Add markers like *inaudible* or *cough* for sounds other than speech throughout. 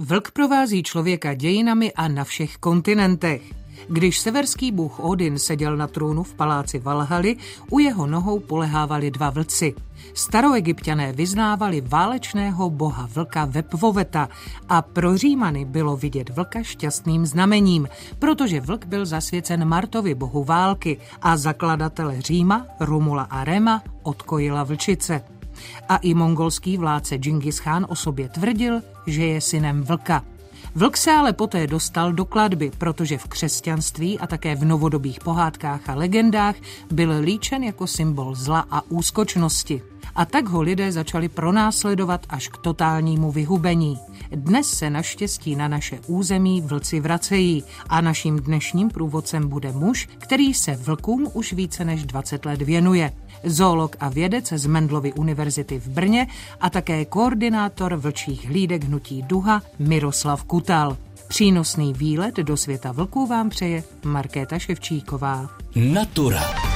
Vlk provází člověka dějinami a na všech kontinentech. Když severský bůh Odin seděl na trůnu v paláci Valhaly, u jeho nohou polehávali dva vlci. Staroegyptiané vyznávali válečného boha vlka Vepvoveta a pro Římany bylo vidět vlka šťastným znamením, protože vlk byl zasvěcen Martovi bohu války a zakladatele Říma, Romula a Rema, odkojila vlčice. A i mongolský vládce Džingis Khan o sobě tvrdil, že je synem vlka. Vlk se ale poté dostal do kladby, protože v křesťanství a také v novodobých pohádkách a legendách byl líčen jako symbol zla a úskočnosti. A tak ho lidé začali pronásledovat až k totálnímu vyhubení. Dnes se naštěstí na naše území vlci vracejí a naším dnešním průvodcem bude muž, který se vlkům už více než 20 let věnuje. Zoolog a vědec z Mendlovy univerzity v Brně a také koordinátor vlčích hlídek hnutí Duha Miroslav Kutal. Přínosný výlet do světa vlků vám přeje Markéta Ševčíková. Natura.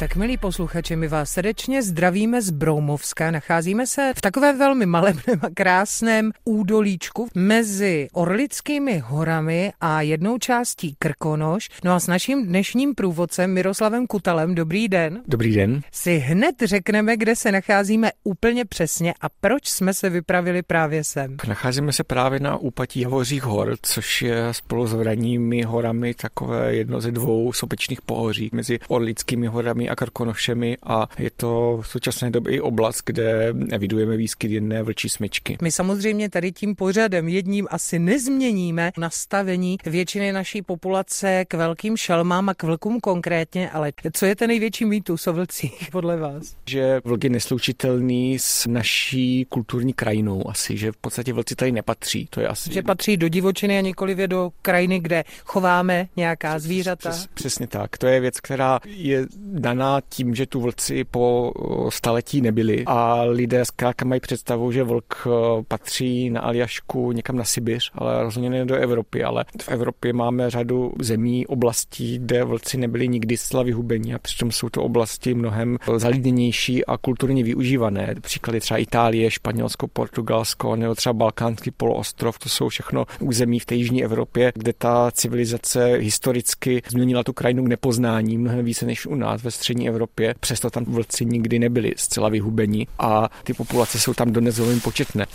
Tak milí posluchači, my vás srdečně zdravíme z Broumovska. Nacházíme se v takovém velmi malebném a *laughs* krásném údolíčku mezi Orlickými horami a jednou částí Krkonoš. No a s naším dnešním průvodcem Miroslavem Kutalem, dobrý den. Dobrý den. Si hned řekneme, kde se nacházíme úplně přesně a proč jsme se vypravili právě sem. Nacházíme se právě na úpatí Hořích hor, což je spolu s Vraními horami takové jedno ze dvou sopečných pohoří mezi Orlickými horami a Krkonošemi a je to v současné době i oblast, kde evidujeme výskyt jedné vlčí smyčky. My samozřejmě tady tím pořadem jedním asi nezměníme nastavení většiny naší populace k velkým šelmám a k vlkům konkrétně, ale co je ten největší mýtus o vlcích *laughs* podle vás? Že vlk je neslučitelný s naší kulturní krajinou asi, že v podstatě vlci tady nepatří. To je asi... Že patří do divočiny a nikoliv do krajiny, kde chováme nějaká zvířata. Přes, přesně tak. To je věc, která je daná daná tím, že tu vlci po staletí nebyli a lidé zkrátka mají představu, že vlk patří na Aljašku někam na Sibiř, ale rozhodně ne do Evropy, ale v Evropě máme řadu zemí, oblastí, kde vlci nebyli nikdy zcela vyhubení a přitom jsou to oblasti mnohem zalidněnější a kulturně využívané. Příklady třeba Itálie, Španělsko, Portugalsko nebo třeba Balkánský poloostrov, to jsou všechno území v té jižní Evropě, kde ta civilizace historicky změnila tu krajinu k nepoznání mnohem více než u nás ve střední střední Evropě, přesto tam vlci nikdy nebyli zcela vyhubení a ty populace jsou tam dodnes velmi početné.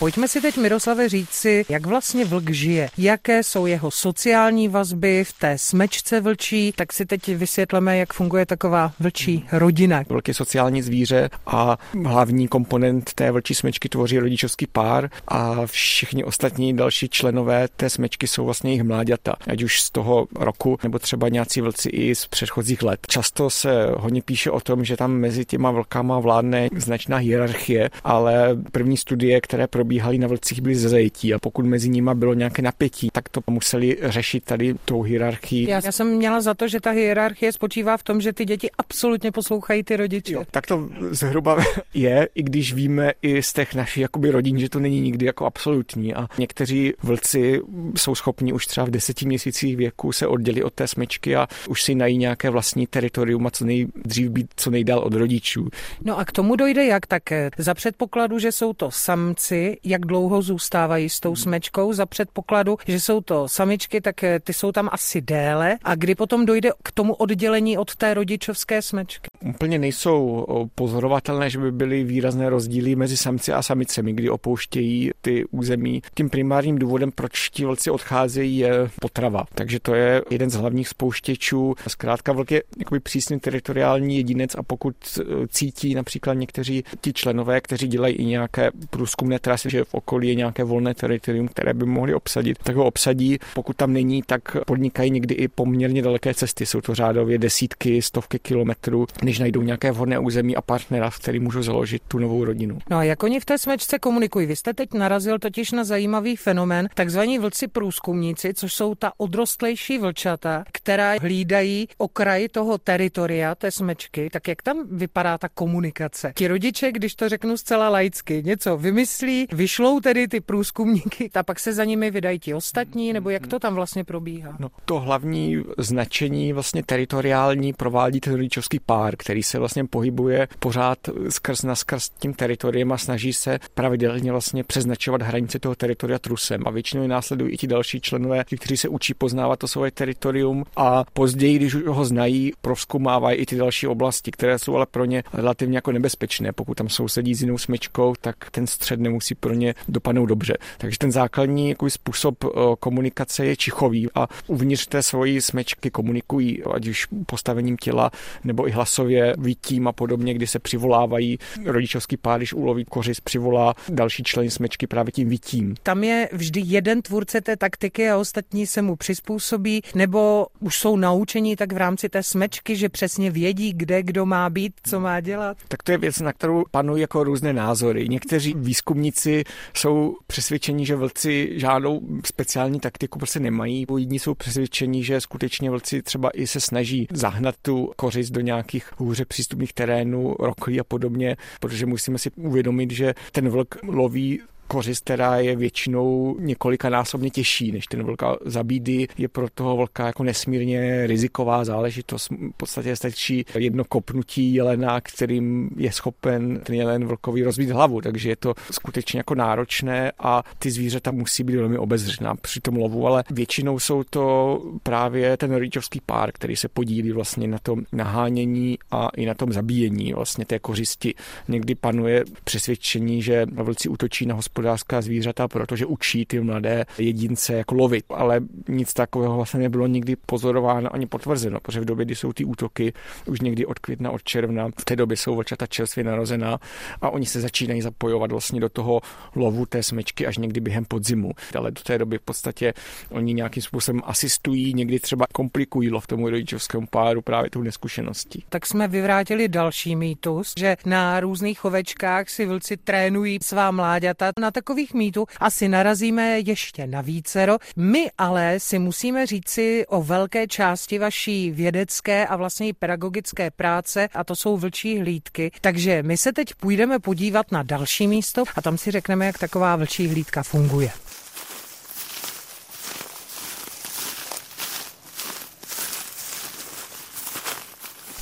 Pojďme si teď, Miroslave, říci, jak vlastně vlk žije, jaké jsou jeho sociální vazby v té smečce vlčí, tak si teď vysvětleme, jak funguje taková vlčí rodina. Vlk je sociální zvíře a hlavní komponent té vlčí smečky tvoří rodičovský pár a všichni ostatní další členové té smečky jsou vlastně jejich mláďata, ať už z toho roku nebo třeba nějací vlci i z předchozích let. Často se hodně píše o tom, že tam mezi těma vlkama vládne značná hierarchie, ale první studie, které probíhaly probíhaly na vlcích, byly ze zajetí a pokud mezi nimi bylo nějaké napětí, tak to museli řešit tady tou hierarchii. Já, já jsem měla za to, že ta hierarchie spočívá v tom, že ty děti absolutně poslouchají ty rodiče. Jo, tak to zhruba *laughs* je, i když víme i z těch našich jakoby rodin, že to není nikdy jako absolutní a někteří vlci jsou schopni už třeba v deseti měsících věku se oddělit od té smečky a už si nají nějaké vlastní teritorium a co nejdřív být co nejdál od rodičů. No a k tomu dojde jak? Tak eh, za předpokladu, že jsou to samci, jak dlouho zůstávají s tou smečkou za předpokladu, že jsou to samičky, tak eh, ty jsou tam asi déle a kdy potom dojde k tomu oddělení od té rodičovské smečky? Úplně nejsou pozorovatelné, že by byly výrazné rozdíly mezi samci a samicemi, kdy opouštějí ty území. Tím primárním důvodem, proč ti vlci odcházejí, je potrava. Takže to je jeden z hlavních spouštěčů. Zkrátka vlk je jakoby přísně teritoriální jedinec a pokud eh, cítí například někteří ti členové, kteří dělají i nějaké průzkumné trasy, že v okolí je nějaké volné teritorium, které by mohli obsadit, tak ho obsadí. Pokud tam není, tak podnikají někdy i poměrně daleké cesty. Jsou to řádově desítky, stovky kilometrů, než najdou nějaké vhodné území a partnera, v který můžou založit tu novou rodinu. No a jak oni v té smečce komunikují? Vy jste teď narazil totiž na zajímavý fenomén, takzvaní vlci průzkumníci, což jsou ta odrostlejší vlčata, která hlídají okraji toho teritoria té smečky. Tak jak tam vypadá ta komunikace? Ti rodiče, když to řeknu zcela laicky, něco vymyslí, vyšlou tedy ty průzkumníky a pak se za nimi vydají ti ostatní, nebo jak to tam vlastně probíhá? No, to hlavní značení vlastně teritoriální provádí ten rodičovský pár, který se vlastně pohybuje pořád skrz na skrz tím teritoriem a snaží se pravidelně vlastně přeznačovat hranice toho teritoria trusem a většinou následují i ti další členové, kteří se učí poznávat to svoje teritorium a později, když už ho znají, proskoumávají i ty další oblasti, které jsou ale pro ně relativně jako nebezpečné. Pokud tam sousedí s jinou smyčkou, tak ten střed nemusí pro ně dopadnout dobře. Takže ten základní jako způsob eh, komunikace je čichový a uvnitř té svojí smečky komunikují, ať už postavením těla nebo i hlasově, vítím a podobně, kdy se přivolávají rodičovský pár, když uloví kořist, přivolá další člen smečky právě tím vítím. Tam je vždy jeden tvůrce té taktiky a ostatní se mu přizpůsobí, nebo už jsou naučení tak v rámci té smečky, že přesně vědí, kde kdo má být, co má dělat? Tak to je věc, na kterou panují jako různé názory. Někteří výzkumníci jsou přesvědčeni, že vlci žádnou speciální taktiku prostě nemají. Jiní jsou přesvědčeni, že skutečně vlci třeba i se snaží zahnat tu kořist do nějakých hůře přístupných terénů, roklí a podobně, protože musíme si uvědomit, že ten vlk loví kořist, která je většinou několikanásobně těžší než ten vlk. Zabídy je pro toho vlka jako nesmírně riziková záležitost. V podstatě stačí jedno kopnutí jelena, kterým je schopen ten jelen vlkový rozbít hlavu, takže je to skutečně jako náročné a ty zvířata musí být velmi obezřetná při tom lovu, ale většinou jsou to právě ten rodičovský pár, který se podílí vlastně na tom nahánění a i na tom zabíjení vlastně té kořisti. Někdy panuje přesvědčení, že vlci útočí na hospodářství hospodářská zvířata, protože učí ty mladé jedince jako lovit. Ale nic takového vlastně nebylo nikdy pozorováno ani potvrzeno, protože v době, kdy jsou ty útoky už někdy od května, od června, v té době jsou vlčata čerstvě narozená a oni se začínají zapojovat vlastně do toho lovu té smečky až někdy během podzimu. Ale do té doby v podstatě oni nějakým způsobem asistují, někdy třeba komplikují lov tomu rodičovskému páru právě tou neskušeností. Tak jsme vyvrátili další mýtus, že na různých chovečkách si vlci trénují svá mláďata. Na takových mýtů asi narazíme ještě na vícero. My ale si musíme říci o velké části vaší vědecké a vlastně i pedagogické práce a to jsou vlčí hlídky. Takže my se teď půjdeme podívat na další místo a tam si řekneme, jak taková vlčí hlídka funguje.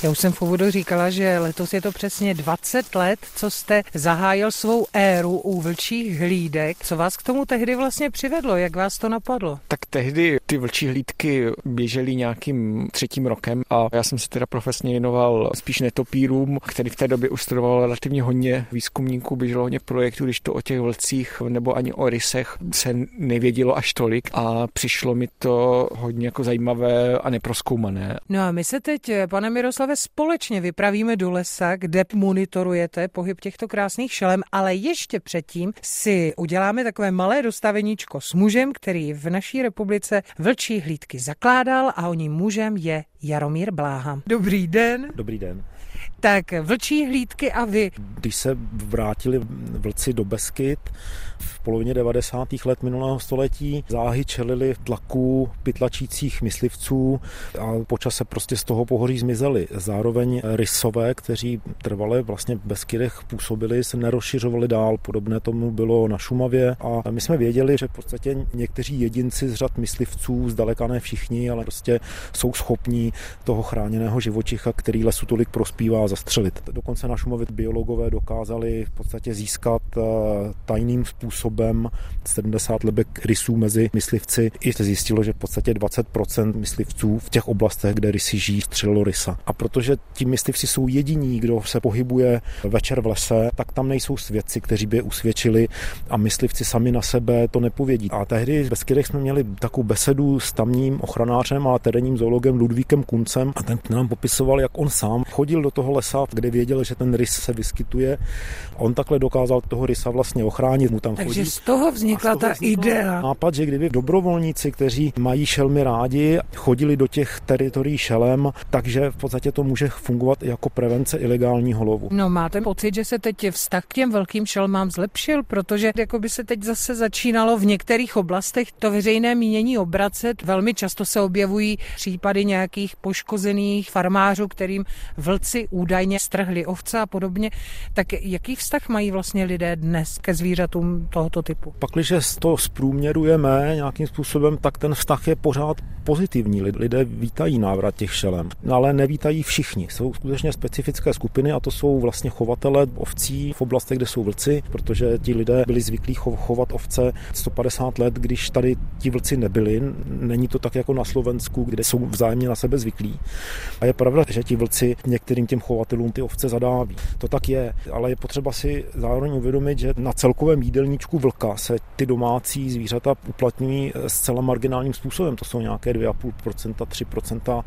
Já už jsem v úvodu říkala, že letos je to přesně 20 let, co jste zahájil svou éru u vlčích hlídek. Co vás k tomu tehdy vlastně přivedlo? Jak vás to napadlo? Tak tehdy ty vlčí hlídky běžely nějakým třetím rokem a já jsem se teda profesně věnoval spíš netopírům, který v té době už studoval relativně hodně výzkumníků, běželo hodně projektů, když to o těch vlcích nebo ani o rysech se nevědělo až tolik a přišlo mi to hodně jako zajímavé a neproskoumané. No a my se teď, pane Miroslav, Václave, společně vypravíme do lesa, kde monitorujete pohyb těchto krásných šelem, ale ještě předtím si uděláme takové malé dostaveníčko s mužem, který v naší republice vlčí hlídky zakládal a oním mužem je Jaromír Bláha. Dobrý den. Dobrý den. Tak vlčí hlídky a vy. Když se vrátili vlci do Beskyt v polovině 90. let minulého století, záhy čelili tlaku pytlačících myslivců a počas se prostě z toho pohoří zmizeli. Zároveň rysové, kteří trvale vlastně v Beskydech působili, se nerozšiřovali dál. Podobné tomu bylo na Šumavě a my jsme věděli, že v podstatě někteří jedinci z řad myslivců, zdaleka ne všichni, ale prostě jsou schopní toho chráněného živočicha, který lesu tolik prospívá, zastřelit. Dokonce na Šumavě biologové dokázali v podstatě získat eh, tajným způsobem 70 lebek rysů mezi myslivci. I se zjistilo, že v podstatě 20% myslivců v těch oblastech, kde rysy žijí, střelilo rysa. A protože ti myslivci jsou jediní, kdo se pohybuje večer v lese, tak tam nejsou svědci, kteří by je usvědčili a myslivci sami na sebe to nepovědí. A tehdy v Beskydech jsme měli takovou besedu s tamním ochranářem a terénním zoologem Ludvíkem Kuncem a ten nám popisoval, jak on sám chodil do toho lesa, kde věděl, že ten rys se vyskytuje. On takhle dokázal toho rysa vlastně ochránit, mu tam Takže chodí. z toho vznikla z toho ta idea. Nápad, že kdyby dobrovolníci, kteří mají šelmy rádi, chodili do těch teritorií šelem, takže v podstatě to může fungovat jako prevence ilegálního lovu. No máte pocit, že se teď vztah k těm velkým šelmám zlepšil, protože jako by se teď zase začínalo v některých oblastech to veřejné mínění obracet. Velmi často se objevují případy nějakých poškozených farmářů, kterým vlci vlci údajně strhli ovce a podobně. Tak jaký vztah mají vlastně lidé dnes ke zvířatům tohoto typu? Pakliže to zprůměrujeme nějakým způsobem, tak ten vztah je pořád pozitivní. Lidé vítají návrat těch šelem, ale nevítají všichni. Jsou skutečně specifické skupiny a to jsou vlastně chovatele ovcí v oblastech, kde jsou vlci, protože ti lidé byli zvyklí chovat ovce 150 let, když tady ti vlci nebyli. Není to tak jako na Slovensku, kde jsou vzájemně na sebe zvyklí. A je pravda, že ti vlci některým těm chovatelům ty ovce zadáví. To tak je, ale je potřeba si zároveň uvědomit, že na celkovém jídelníčku vlka se ty domácí zvířata uplatňují zcela marginálním způsobem. To jsou nějaké 2,5%, 3%.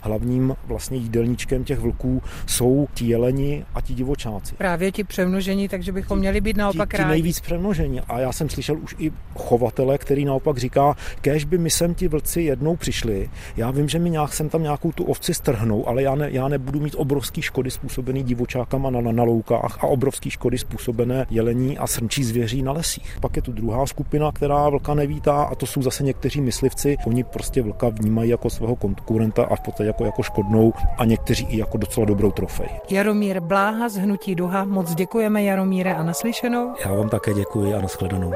Hlavním vlastně jídelníčkem těch vlků jsou ti jeleni a ti divočáci. Právě ti přemnožení, takže bychom měli být naopak ti, ti nejvíc přemnožení. A já jsem slyšel už i chovatele, který naopak říká, kež by mi sem ti vlci jednou přišli. Já vím, že mi nějak sem tam nějakou tu ovci strhnou, ale já, ne, já nebudu mít obrovský škody způsobený divočákama na, na, na loukách a obrovský škody způsobené jelení a srnčí zvěří na lesích. Pak je tu druhá skupina, která vlka nevítá a to jsou zase někteří myslivci. Oni prostě vlka vnímají jako svého konkurenta a v podstatě jako, jako škodnou a někteří i jako docela dobrou trofej. Jaromír Bláha z Hnutí Duha, moc děkujeme Jaromíre a naslyšenou. Já vám také děkuji a nashledanou.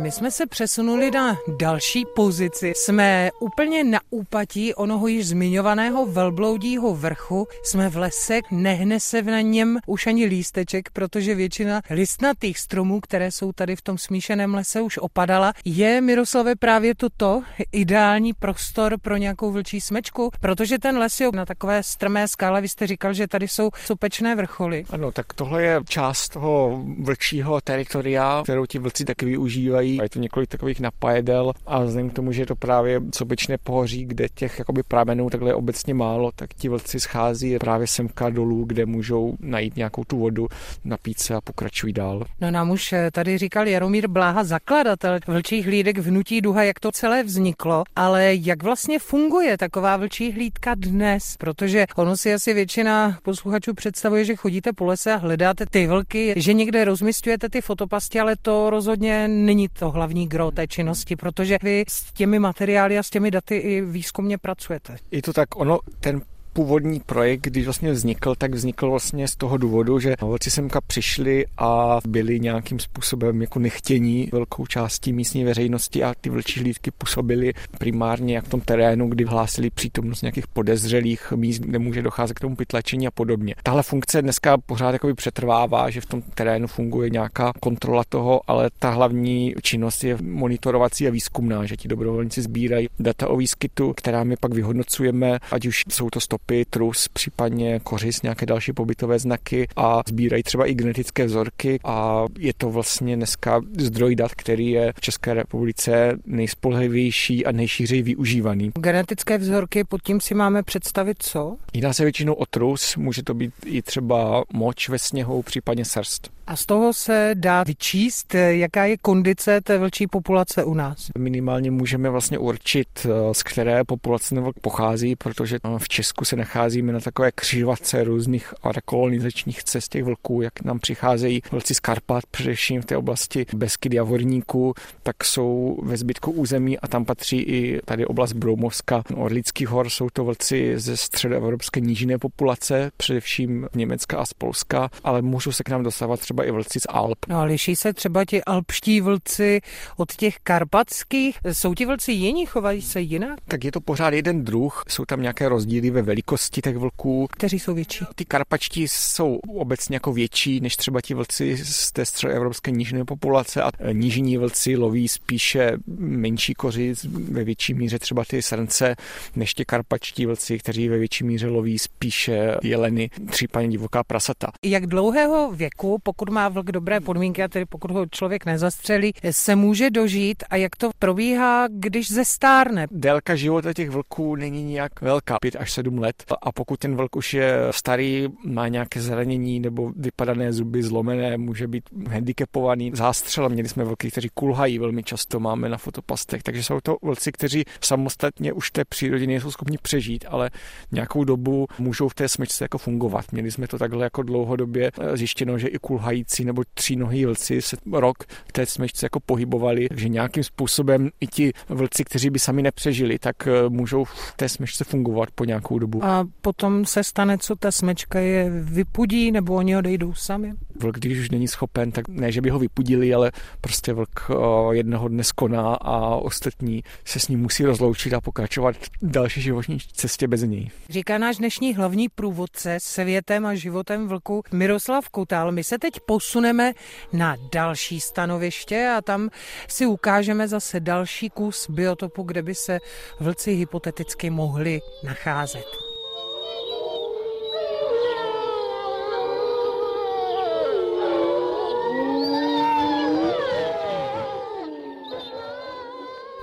My jsme se přesunuli na další pozici. Jsme úplně na úpatí onoho již zmiňovaného velbloudího vrchu. Jsme v lese, nehne se na něm už ani lísteček, protože většina listnatých stromů, které jsou tady v tom smíšeném lese, už opadala. Je, Miroslave, právě toto ideální prostor pro nějakou vlčí smečku? Protože ten les je na takové strmé skále, vy jste říkal, že tady jsou sopečné vrcholy. Ano, tak tohle je část toho vlčího teritoria, kterou ti vlci taky využívají a je to několik takových napajedel a vzhledem k tomu, že je to právě sobečné pohoří, kde těch jakoby pramenů takhle je obecně málo, tak ti vlci schází právě semka dolů, kde můžou najít nějakou tu vodu, napít se a pokračují dál. No nám už eh, tady říkal Jaromír Bláha, zakladatel vlčích hlídek v Hnutí Duha, jak to celé vzniklo, ale jak vlastně funguje taková vlčí hlídka dnes, protože ono si asi většina posluchačů představuje, že chodíte po lese a hledáte ty vlky, že někde rozmistujete ty fotopasti, ale to rozhodně není to hlavní gro té činnosti, protože vy s těmi materiály a s těmi daty i výzkumně pracujete. Je to tak, ono, ten původní projekt, když vlastně vznikl, tak vznikl vlastně z toho důvodu, že vlci semka přišli a byli nějakým způsobem jako nechtění velkou částí místní veřejnosti a ty vlčí hlídky působily primárně jak v tom terénu, kdy hlásili přítomnost nějakých podezřelých míst, kde může docházet k tomu pytlačení a podobně. Tahle funkce dneska pořád jakoby přetrvává, že v tom terénu funguje nějaká kontrola toho, ale ta hlavní činnost je monitorovací a výzkumná, že ti dobrovolníci sbírají data o výskytu, která my pak vyhodnocujeme, ať už jsou to stopy stopy, trus, případně kořist, nějaké další pobytové znaky a sbírají třeba i genetické vzorky a je to vlastně dneska zdroj dat, který je v České republice nejspolehlivější a nejšířeji využívaný. Genetické vzorky, pod tím si máme představit co? Jedná se většinou o trus, může to být i třeba moč ve sněhu, případně srst. A z toho se dá vyčíst, jaká je kondice té vlčí populace u nás? Minimálně můžeme vlastně určit, z které populace vlk pochází, protože v Česku se nacházíme na takové křižovatce různých rekolonizačních cest těch vlků, jak nám přicházejí vlci z Karpat, především v té oblasti Beskydy a Vorníku, tak jsou ve zbytku území a tam patří i tady oblast Broumovska, Orlických hor, jsou to vlci ze středoevropské nížinné populace, především Německa a z Polska, ale můžou se k nám dostávat třeba i vlci z Alp. No a liší se třeba ti alpští vlci od těch karpatských? Jsou ti vlci jiní, chovají se jinak? Tak je to pořád jeden druh, jsou tam nějaké rozdíly ve velikosti těch vlků. Kteří jsou větší? Ty karpačtí jsou obecně jako větší než třeba ti vlci z té středoevropské nížinné populace a nížní vlci loví spíše menší koři, ve větší míře třeba ty srnce, než ti karpačtí vlci, kteří ve větší míře loví spíše jeleny, případně divoká prasata. Jak dlouhého věku, pokud má vlk dobré podmínky a tedy pokud ho člověk nezastřelí, se může dožít a jak to probíhá, když zestárne? Délka života těch vlků není nijak velká, 5 až 7 let a pokud ten vlk už je starý, má nějaké zranění nebo vypadané zuby zlomené, může být handicapovaný, zástřel. Měli jsme vlky, kteří kulhají velmi často, máme na fotopastech, takže jsou to vlci, kteří samostatně už té přírodě nejsou schopni přežít, ale nějakou dobu můžou v té smečce jako fungovat. Měli jsme to takhle jako dlouhodobě eh, zjištěno, že i kulhající nebo třínohý vlci se rok v té smečce jako pohybovali, takže nějakým způsobem i ti vlci, kteří by sami nepřežili, tak eh, můžou v té smečce fungovat po nějakou dobu. A potom se stane, co ta smečka je vypudí, nebo oni odejdou sami? Vlk, když už není schopen, tak ne, že by ho vypudili, ale prostě vlk eh, jednoho dne skoná a ostatní se s ním musí rozloučit a pokračovat další životní cestě bez něj. Říká náš dnešní hlavní průvodce světem a životem vlku Miroslav Kutal. My se teď posuneme na další stanoviště a tam si ukážeme zase další kus biotopu, kde by se vlci hypoteticky mohli nacházet.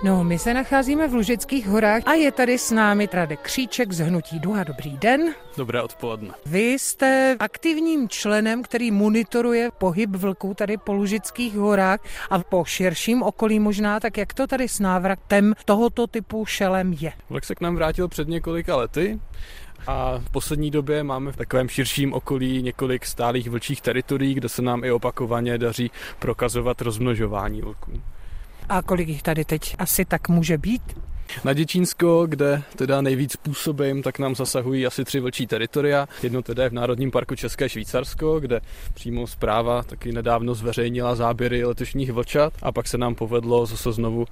No, my se nacházíme v Lužických horách a je tady s námi Radek Kříček z Hnutí Duha. Dobrý den. Dobré odpoledne. Vy jste aktivním členem, který monitoruje pohyb vlků tady po Lužických horách a po širším okolí možná, tak jak to tady s návratem tohoto typu šelem je? Vlk se k nám vrátil před několika lety. A v poslední době máme v takovém širším okolí několik stálých vlčích teritorií, kde se nám i opakovaně daří prokazovat rozmnožování vlků. A kolik jich tady teď asi tak může být? Na Děčínsko, kde teda nejvíc způsobem, tak nám zasahují asi tři vlčí teritoria. Jedno teda je v Národním parku České Švýcarsko, kde přímo zpráva taky nedávno zveřejnila záběry letošních vlčat a pak se nám povedlo zase znovu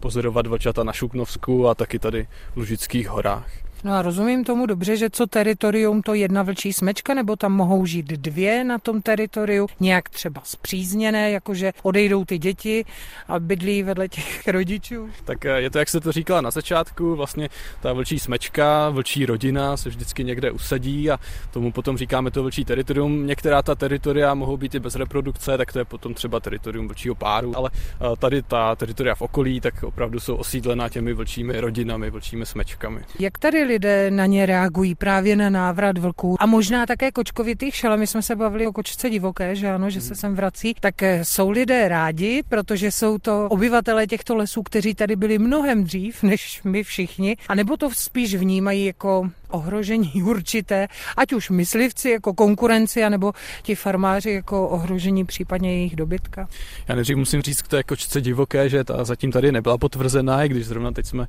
pozorovat vlčata na Šuknovsku a taky tady v Lužických horách. No a rozumím tomu dobře, že co teritorium to jedna vlčí smečka, nebo tam mohou žít dvě na tom teritoriu, nějak třeba zpřízněné, jakože odejdou ty děti a bydlí vedle těch *laughs* rodičů? Tak eh, je to, jak se to říkala na začátku, vlastně ta vlčí smečka, vlčí rodina se vždycky někde usadí a tomu potom říkáme to vlčí teritorium. Některá ta teritoria mohou být i bez reprodukce, tak to je potom třeba teritorium vlčího páru, ale eh, tady ta teritoria v okolí, tak opravdu jsou osídlená těmi vlčími rodinami, vlčími smečkami. Jak tady lidé na ně reagují právě na návrat vlků a možná také kočkovitých šel. My jsme se bavili o kočce divoké, že ano, že se sem vrací. Tak eh, jsou lidé rádi, protože jsou to obyvatelé těchto lesů, kteří tady byli mnohem dřív než my všichni, a nebo to spíš vnímají jako ohrožení *laughs* určité, ať už myslivci jako konkurenci, anebo ti farmáři jako ohrožení případně jejich dobytka? Já nejdřív musím říct k té kočce divoké, že ta zatím tady nebyla potvrzená, i když zrovna teď jsme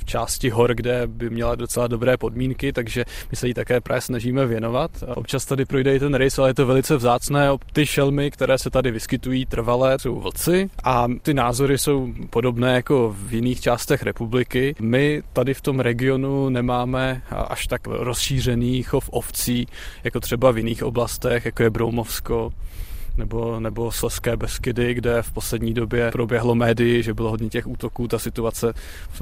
v části hor, kde by měla docela dobré podmínky, takže my se jí také právě snažíme věnovat. Občas tady projde i ten rejs, ale je to velice vzácné. Ty šelmy, které se tady vyskytují trvalé, jsou vlci a ty názory jsou podobné jako v jiných částech republiky. My tady v tom regionu nemáme až tak rozšířený chov ovcí, jako třeba v jiných oblastech, jako je Broumovsko nebo, nebo Sleské Beskydy, kde v poslední době proběhlo médii, že bylo hodně těch útoků, ta situace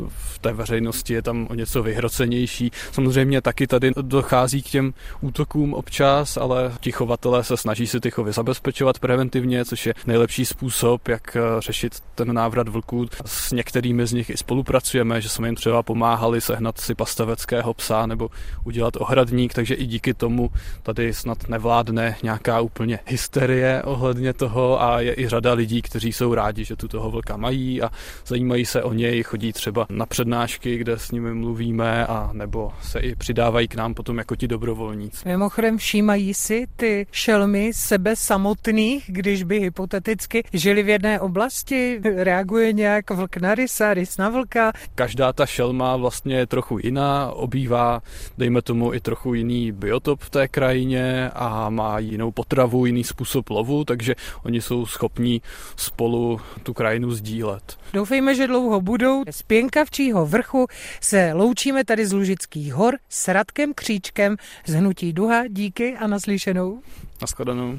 v, té veřejnosti je tam o něco vyhrocenější. Samozřejmě taky tady dochází k těm útokům občas, ale ti chovatelé se snaží si ty chovy zabezpečovat preventivně, což je nejlepší způsob, jak eh, řešit ten návrat vlků. S některými z nich i spolupracujeme, že jsme jim třeba pomáhali sehnat si pastaveckého psa nebo udělat ohradník, takže i díky tomu tady snad nevládne nějaká úplně hysterie ohledně toho a je i řada lidí, kteří jsou rádi, že tu toho vlka mají a zajímají se o něj, chodí třeba na přednášky, kde s nimi mluvíme a nebo se i přidávají k nám potom jako ti dobrovolníci. Mimochodem všímají si ty šelmy sebe samotných, když by hypoteticky žili v jedné oblasti, reaguje nějak vlk na rysa, rys na vlka. Každá ta šelma vlastně je trochu jiná, obývá, dejme tomu, i trochu jiný biotop v té krajině a má jinou potravu, jiný způsob lovu lovu, takže oni jsou schopní spolu tu krajinu sdílet. Doufejme, že dlouho budou. Z Pěnkavčího vrchu se loučíme tady z Lužických hor s Radkem Kříčkem z Hnutí Duha. Díky a naslyšenou. Naschledanou.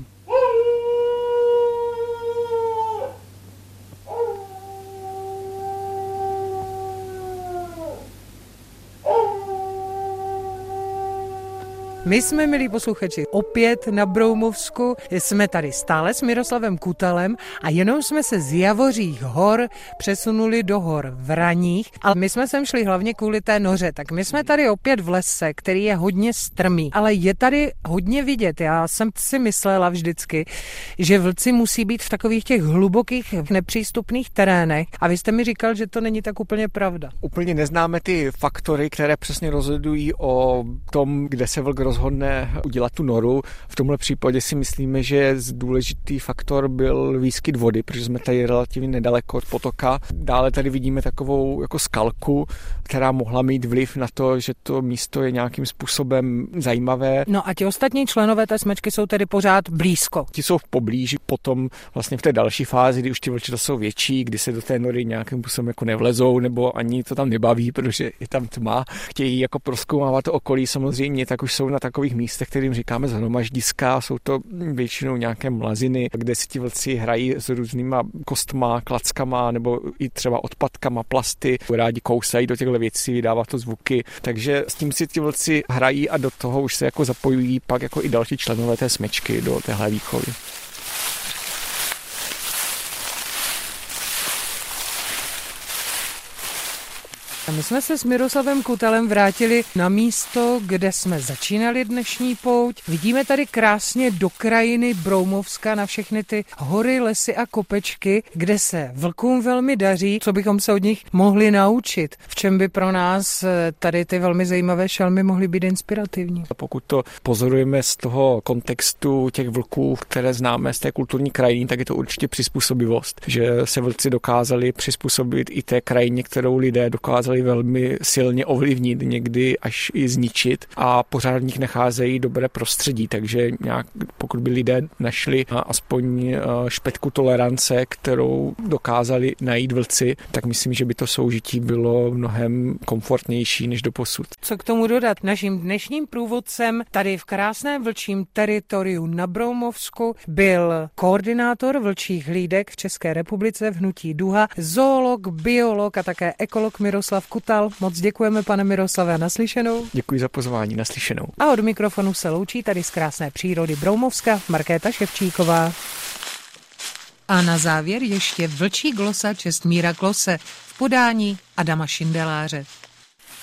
My jsme, milí posluchači, opět na Broumovsku. Jsme tady stále s Miroslavem Kutalem a jenom jsme se z Javořích hor přesunuli do hor v Raních. Ale my jsme sem šli hlavně kvůli té noře. Tak my jsme tady opět v lese, který je hodně strmý, ale je tady hodně vidět. Já jsem si myslela vždycky, že vlci musí být v takových těch hlubokých nepřístupných terénech. A vy jste mi říkal, že to není tak úplně pravda. Úplně neznáme ty faktory, které přesně rozhodují o tom, kde se vlk rozhodne udělat tu noru. V tomhle případě si myslíme, že důležitý faktor byl výskyt vody, protože jsme tady relativně nedaleko od potoka. Dále tady vidíme takovou jako skalku, která mohla mít vliv na to, že to místo je nějakým způsobem zajímavé. No a ti ostatní členové té smečky jsou tedy pořád blízko. Ti jsou v poblíži, potom vlastně v té další fázi, kdy už ti vlčata jsou větší, kdy se do té nory nějakým způsobem jako nevlezou, nebo ani to tam nebaví, protože je tam tma, chtějí jako proskoumávat to okolí samozřejmě, tak už jsou na takových místech, kterým říkáme zhromaždiska, jsou to většinou nějaké mlaziny, kde si ti vlci hrají s různýma kostma, klackama nebo i třeba odpadkama, plasty, rádi kousají do těchto věcí, vydává to zvuky, takže s tím si ti vlci hrají a do toho už se jako zapojují pak jako i další členové té smečky do téhle výchovy. A my jsme se s Miroslavem Kutelem vrátili na místo, kde jsme začínali dnešní pouť. Vidíme tady krásně do krajiny Broumovska na všechny ty hory, lesy a kopečky, kde se vlkům velmi daří, co bychom se od nich mohli naučit. V čem by pro nás eh, tady ty velmi zajímavé šelmy mohly být inspirativní. Pokud to pozorujeme z toho kontextu těch vlků, které známe z té kulturní krajiny, tak je to určitě přizpůsobivost, že se vlci dokázali přizpůsobit i té krajině, kterou lidé dokázali dokázali velmi silně ovlivnit, někdy až i zničit a pořád v nich nacházejí dobré prostředí, takže nějak, pokud by lidé našli aspoň eh, špetku tolerance, kterou dokázali najít vlci, tak myslím, že by to soužití bylo mnohem komfortnější než do posud. Co k tomu dodat? Naším dnešním průvodcem tady v krásném vlčím teritoriu na Broumovsku byl koordinátor vlčích hlídek v České republice v Hnutí Duha, zoolog, biolog a také ekolog Miroslav Kutal. Moc děkujeme, pane Miroslave, a naslyšenou. Děkuji za pozvání, naslyšenou. A od mikrofonu se loučí tady z krásné přírody Broumovska Markéta Ševčíková. A na závěr ještě vlčí glosa Čestmíra Klose v podání Adama Šindeláře.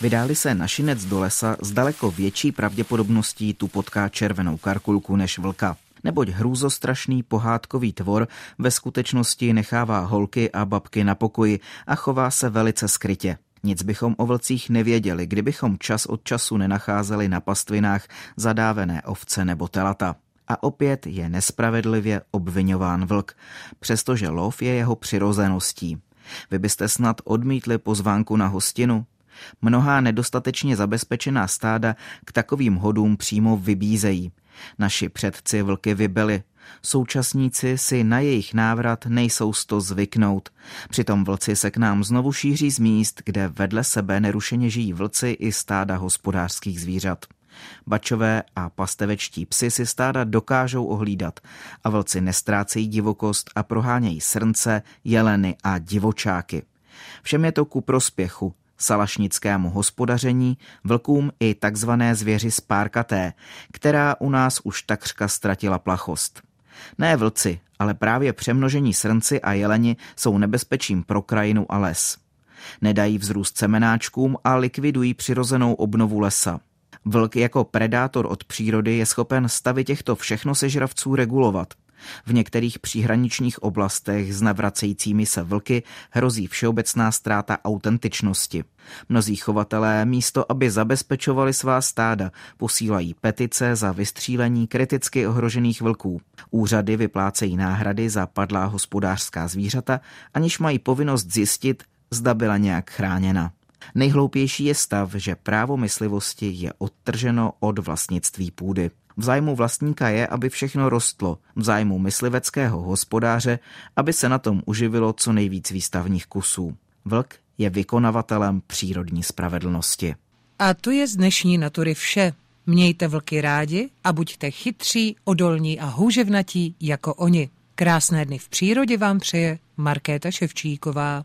Vydáli se našinec do lesa s daleko větší pravděpodobností tu potká červenou karkulku než vlka neboť hrůzostrašný pohádkový tvor ve skutečnosti nechává holky a babky na pokoji a chová se velice skrytě. Nic bychom o vlcích nevěděli, kdybychom čas od času nenacházeli na pastvinách zadávené ovce nebo telata. A opět je nespravedlivě obvinován vlk, přestože lov je jeho přirozeností. Vy byste snad odmítli pozvánku na hostinu? Mnohá nedostatečně zabezpečená stáda k takovým hodům přímo vybízejí. Naši předci vlky vybili, Současníci si na jejich návrat nejsou sto zvyknout. Přitom vlci se k nám znovu šíří z míst, kde vedle sebe nerušeně žijí vlci i stáda hospodářských zvířat. Bačové a pastevečtí psy si stáda dokážou ohlídat a vlci nestrácejí divokost a prohánějí srnce, jeleny a divočáky. Všem je to ku prospěchu, salašnickému hospodaření, vlkům i takzvané zvěři spárkaté, která u nás už takřka ztratila plachost. Ne vlci, ale právě přemnožení srnci a jeleni jsou nebezpečím pro krajinu a les. Nedají vzrůst semenáčkům a likvidují přirozenou obnovu lesa. Vlk jako predátor od přírody je schopen stavy těchto všechno sežravců regulovat – v některých příhraničních oblastech s navracejícími se vlky hrozí všeobecná ztráta autentičnosti. Mnozí chovatelé místo, aby zabezpečovali svá stáda, posílají petice za vystřílení kriticky ohrožených vlků. Úřady vyplácejí náhrady za padlá hospodářská zvířata, aniž mají povinnost zjistit, zda byla nějak chráněna. Nejhloupější je stav, že právo myslivosti je odtrženo od vlastnictví půdy. V zájmu vlastníka je, aby všechno rostlo, v zájmu mysliveckého hospodáře, aby se na tom uživilo co nejvíc výstavních kusů. Vlk je vykonavatelem přírodní spravedlnosti. A to je z dnešní natury vše. Mějte vlky rádi a buďte chytří, odolní a houževnatí jako oni. Krásné dny v přírodě vám přeje Markéta Ševčíková.